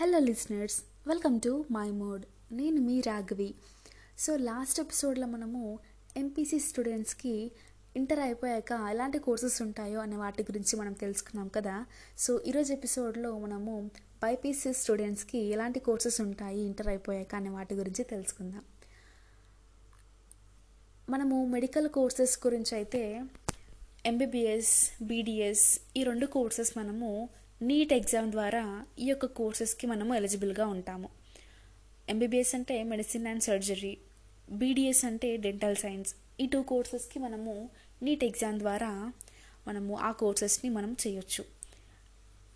Hello listeners welcome to my mode నేను మీ Raghavi. So last ఎపిసోడ్లో మనము ఎంపీసీ స్టూడెంట్స్కి ఇంటర్ అయిపోయాక ఎలాంటి కోర్సెస్ ఉంటాయో అనే వాటి గురించి మనం తెలుసుకున్నాం కదా. సో ఈరోజు ఎపిసోడ్లో మనము బైపీసీ స్టూడెంట్స్కి ఎలాంటి కోర్సెస్ ఉంటాయి ఇంటర్ అయిపోయాక అనే వాటి గురించి తెలుసుకుందాం. మనము మెడికల్ కోర్సెస్ గురించి అయితే ఎంబీబీఎస్ బీడిఎస్ ఈ రెండు కోర్సెస్ మనము నీట్ ఎగ్జామ్ ద్వారా ఈ యొక్క కోర్సెస్కి మనము ఎలిజిబుల్గా ఉంటాము. ఎంబీబీఎస్ అంటే మెడిసిన్ అండ్ సర్జరీ బీడిఎస్ అంటే డెంటల్ సైన్స్. ఈ టూ కోర్సెస్కి మనము నీట్ ఎగ్జామ్ ద్వారా మనము ఆ కోర్సెస్ని మనం చేయొచ్చు.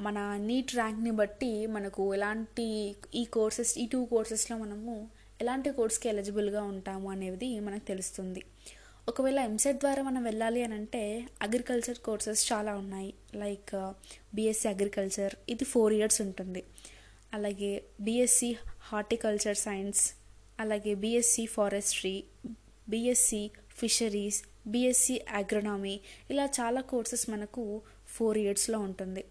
మన నీట్ ర్యాంక్ని బట్టి మనకు ఎలాంటి ఈ కోర్సెస్ ఈ టూ కోర్సెస్లో మనము ఎలాంటి కోర్స్కి ఎలిజిబుల్గా ఉంటాము అనేది మనకు తెలుస్తుంది. ఒకవేళ ఎంసెట్ ద్వారా మనం వెళ్ళాలి అని అంటే అగ్రికల్చర్ కోర్సెస్ చాలా ఉన్నాయి. లైక్ బీఎస్సీ అగ్రికల్చర్ ఇది ఫోర్ ఇయర్స్ ఉంటుంది. అలాగే బీఎస్సీ హార్టికల్చర్ సైన్స్ అలాగే BSc forestry BSc fisheries BSc agronomy ఇలా చాలా కోర్సెస్ మనకు ఫోర్ ఇయర్స్లో ఉంటుంది.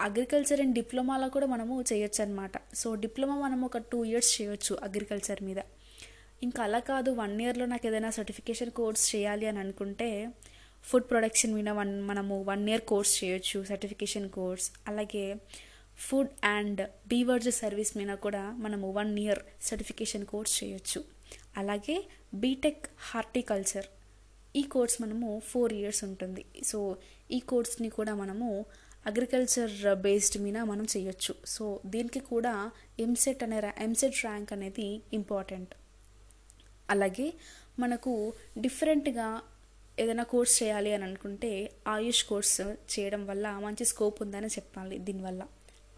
అగ్రికల్చర్ అండ్ డిప్లొమాలో కూడా మనము చేయొచ్చు అనమాట సో డిప్లొమా మనం ఒక టూ ఇయర్స్ చేయొచ్చు అగ్రికల్చర్ మీద. ఇంకా అలా కాదు వన్ ఇయర్లో నాకు ఏదైనా సర్టిఫికేషన్ కోర్స్ చేయాలి అని అనుకుంటే ఫుడ్ ప్రొడక్షన్ మీద వన్ మనము వన్ ఇయర్ కోర్స్ చేయొచ్చు సర్టిఫికేషన్ కోర్స్ అలాగే ఫుడ్ అండ్ బీవర్జ్ సర్వీస్ మీద కూడా మనము వన్ ఇయర్ సర్టిఫికేషన్ కోర్స్ చేయొచ్చు. అలాగే బీటెక్ హార్టికల్చర్ ఈ కోర్స్ మనము ఫోర్ ఇయర్స్ ఉంటుంది. సో ఈ కోర్స్ని కూడా మనము అగ్రికల్చర్ బేస్డ్ మీద మనం చేయొచ్చు. సో దీనికి కూడా ఎంసెట్ అనే ఎంసెట్ ర్యాంక్ అనేది ఇంపార్టెంట్ అలాగే మనకు డిఫరెంట్గా ఏదైనా కోర్స్ చేయాలి అని అనుకుంటే ఆయుష్ కోర్స్ చేయడం వల్ల మంచి స్కోప్ ఉందని చెప్పాలి దీనివల్ల.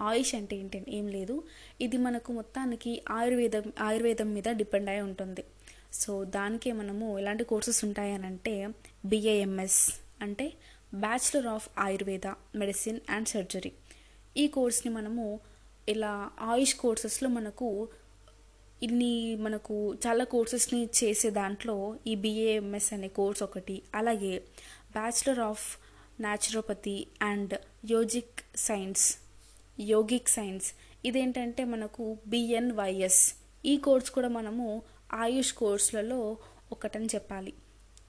ఆయుష్ అంటే ఏంటి? ఏం లేదు. ఇది మనకు మొత్తానికి ఆయుర్వేదం ఆయుర్వేదం మీద డిపెండ్ అయి ఉంటుంది. సో దానికే మనము ఎలాంటి కోర్సెస్ ఉంటాయని అంటే బిఏఎంఎస్ అంటే bachelor of Ayurveda medicine and surgery. ఈ కోర్స్ని మనము ఇలా ఆయుష్ కోర్సెస్లో మనకు ఇన్ని మనకు చాలా కోర్సెస్ని చేసే దాంట్లో ఈ బిఏఎంఎస్ అనే కోర్స్ ఒకటి అలాగే bachelor of naturopathy and yogic science yogic science ఇదేంటంటే మనకు బిఎన్వైఎస్ ఈ కోర్స్ కూడా మనము ఆయుష్ కోర్సులలో ఒకటని చెప్పాలి.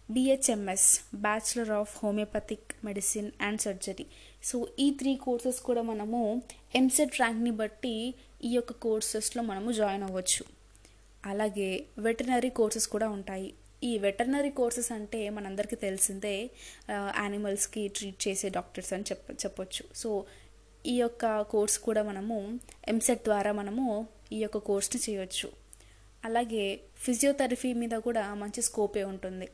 BHMS bachelor of homeopathic medicine and surgery so ఈ త్రీ కోర్సెస్ కూడా మనము ఎంసెట్ ర్యాంక్ని బట్టి ఈ యొక్క కోర్సెస్లో మనము జాయిన్ అవ్వచ్చు. అలాగే వెటనరీ కోర్సెస్ కూడా ఉంటాయి. ఈ వెటర్నరీ కోర్సెస్ అంటే మనందరికీ తెలిసిందే యానిమల్స్కి ట్రీట్ చేసే డాక్టర్స్ అని చెప్ప చెప్పొచ్చు. సో ఈ యొక్క కోర్స్ కూడా మనము ఎంసెట్ ద్వారా మనము ఈ యొక్క కోర్స్ని చేయొచ్చు. అలాగే ఫిజియోథెరపీ మీద కూడా మంచి స్కోపే ఉంటుంది.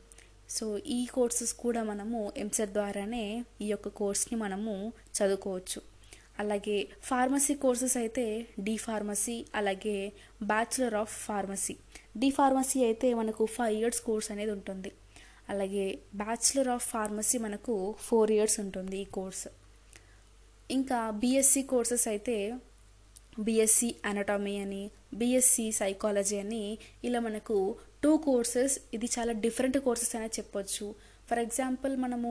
సో ఈ కోర్సెస్ కూడా మనము ఎంసెట్ ద్వారానే ఈ యొక్క కోర్స్ని మనము చదువుకోవచ్చు. అలాగే ఫార్మసీ కోర్సెస్ అయితే డి ఫార్మసీ అలాగే bachelor of pharmacy. D pharmacy అయితే మనకు ఫైవ్ ఇయర్స్ కోర్స్ అనేది ఉంటుంది. అలాగే బ్యాచులర్ ఆఫ్ ఫార్మసీ మనకు ఫోర్ ఇయర్స్ ఉంటుంది ఈ కోర్స్. ఇంకా బీఎస్సీ కోర్సెస్ అయితే బీఎస్సీ అనటామీ అని బీఎస్సీ సైకాలజీ అని ఇలా మనకు టూ కోర్సెస్ ఇది చాలా డిఫరెంట్ కోర్సెస్ అనేది చెప్పొచ్చు. ఫర్ ఎగ్జాంపుల్ మనము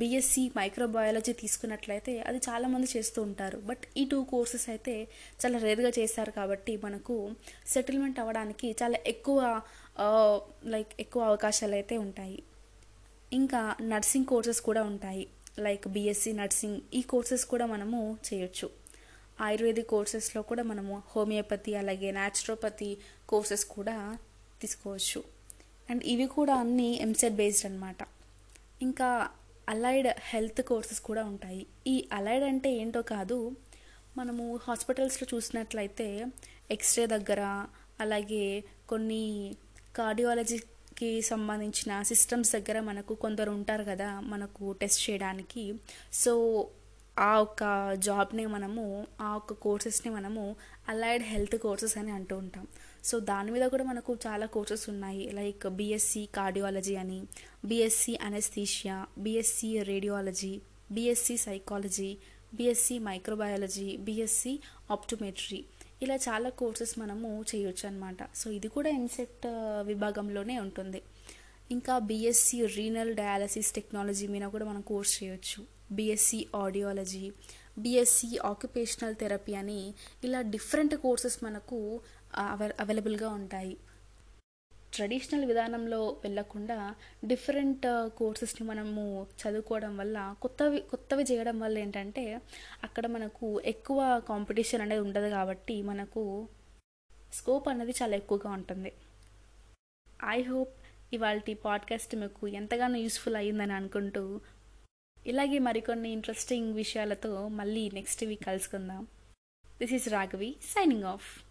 బీఎస్సీ మైక్రోబయాలజీ తీసుకున్నట్లయితే అది చాలామంది చేస్తూ ఉంటారు. బట్ ఈ టూ కోర్సెస్ అయితే చాలా రేర్గా చేస్తారు కాబట్టి మనకు సెటిల్మెంట్ అవ్వడానికి చాలా ఎక్కువ లైక్ ఎక్కువ అవకాశాలు అయితే ఉంటాయి. ఇంకా నర్సింగ్ కోర్సెస్ కూడా ఉంటాయి. లైక్ బీఎస్సీ నర్సింగ్ ఈ కోర్సెస్ కూడా మనము చేయొచ్చు. ఆయుర్వేదిక్ కోర్సెస్లో కూడా మనము హోమియోపతి అలాగే న్యాచురోపతి కోర్సెస్ కూడా తీసుకోవచ్చు. అండ్ ఇవి కూడా అన్నీ ఎంసెట్ బేస్డ్ అనమాట ఇంకా అలైడ్ హెల్త్ కోర్సెస్ కూడా ఉంటాయి. ఈ అలైడ్ అంటే ఏంటో కాదు మనము హాస్పిటల్స్లో చూసినట్లయితే ఎక్స్రే దగ్గర అలాగే కొన్ని కార్డియాలజీకి సంబంధించిన సిస్టమ్స్ దగ్గర మనకు కొందరు ఉంటారు కదా మనకు టెస్ట్ చేయడానికి. సో ఆ ఒక్క జాబ్ని మనము ఆ ఒక్క కోర్సెస్ని మనము అలైడ్ హెల్త్ కోర్సెస్ అని అంటూ ఉంటాం. సో దాని మీద కూడా మనకు చాలా కోర్సెస్ ఉన్నాయి. లైక్ బీఎస్సీ కార్డియాలజీ అని BSc anaesthesia BSc radiology BSc psychology BSc microbiology BSc optometry. ఇలా చాలా కోర్సెస్ మనము చేయొచ్చు అనమాట సో ఇది కూడా ఇన్సెట్ విభాగంలోనే ఉంటుంది. ఇంకా బీఎస్సీ రీనల్ డయాలసిస్ టెక్నాలజీ మీద కూడా మనం కోర్స్ చేయొచ్చు. BSc audiology BSc occupational therapy అని ఇలా డిఫరెంట్ కోర్సెస్ మనకు అవై అవైలబుల్గా ఉంటాయి. ట్రెడిషనల్ విధానంలో వెళ్ళకుండా డిఫరెంట్ కోర్సెస్ని మనము చదువుకోవడం వల్ల కొత్తవి కొత్తవి చేయడం వల్ల ఏంటంటే అక్కడ మనకు ఎక్కువ కాంపిటీషన్ అనేది ఉండదు కాబట్టి మనకు స్కోప్ అనేది చాలా ఎక్కువగా ఉంటుంది. ఐ హోప్ ఇవాళ పాడ్కాస్ట్ మీకు ఎంతగానో యూస్ఫుల్ అయ్యిందని అనుకుంటూ ఇలాగే మరికొన్ని ఇంట్రెస్టింగ్ విషయాలతో మళ్ళీ నెక్స్ట్ వీక్ కలుసుకుందాం. This is Raghavi signing off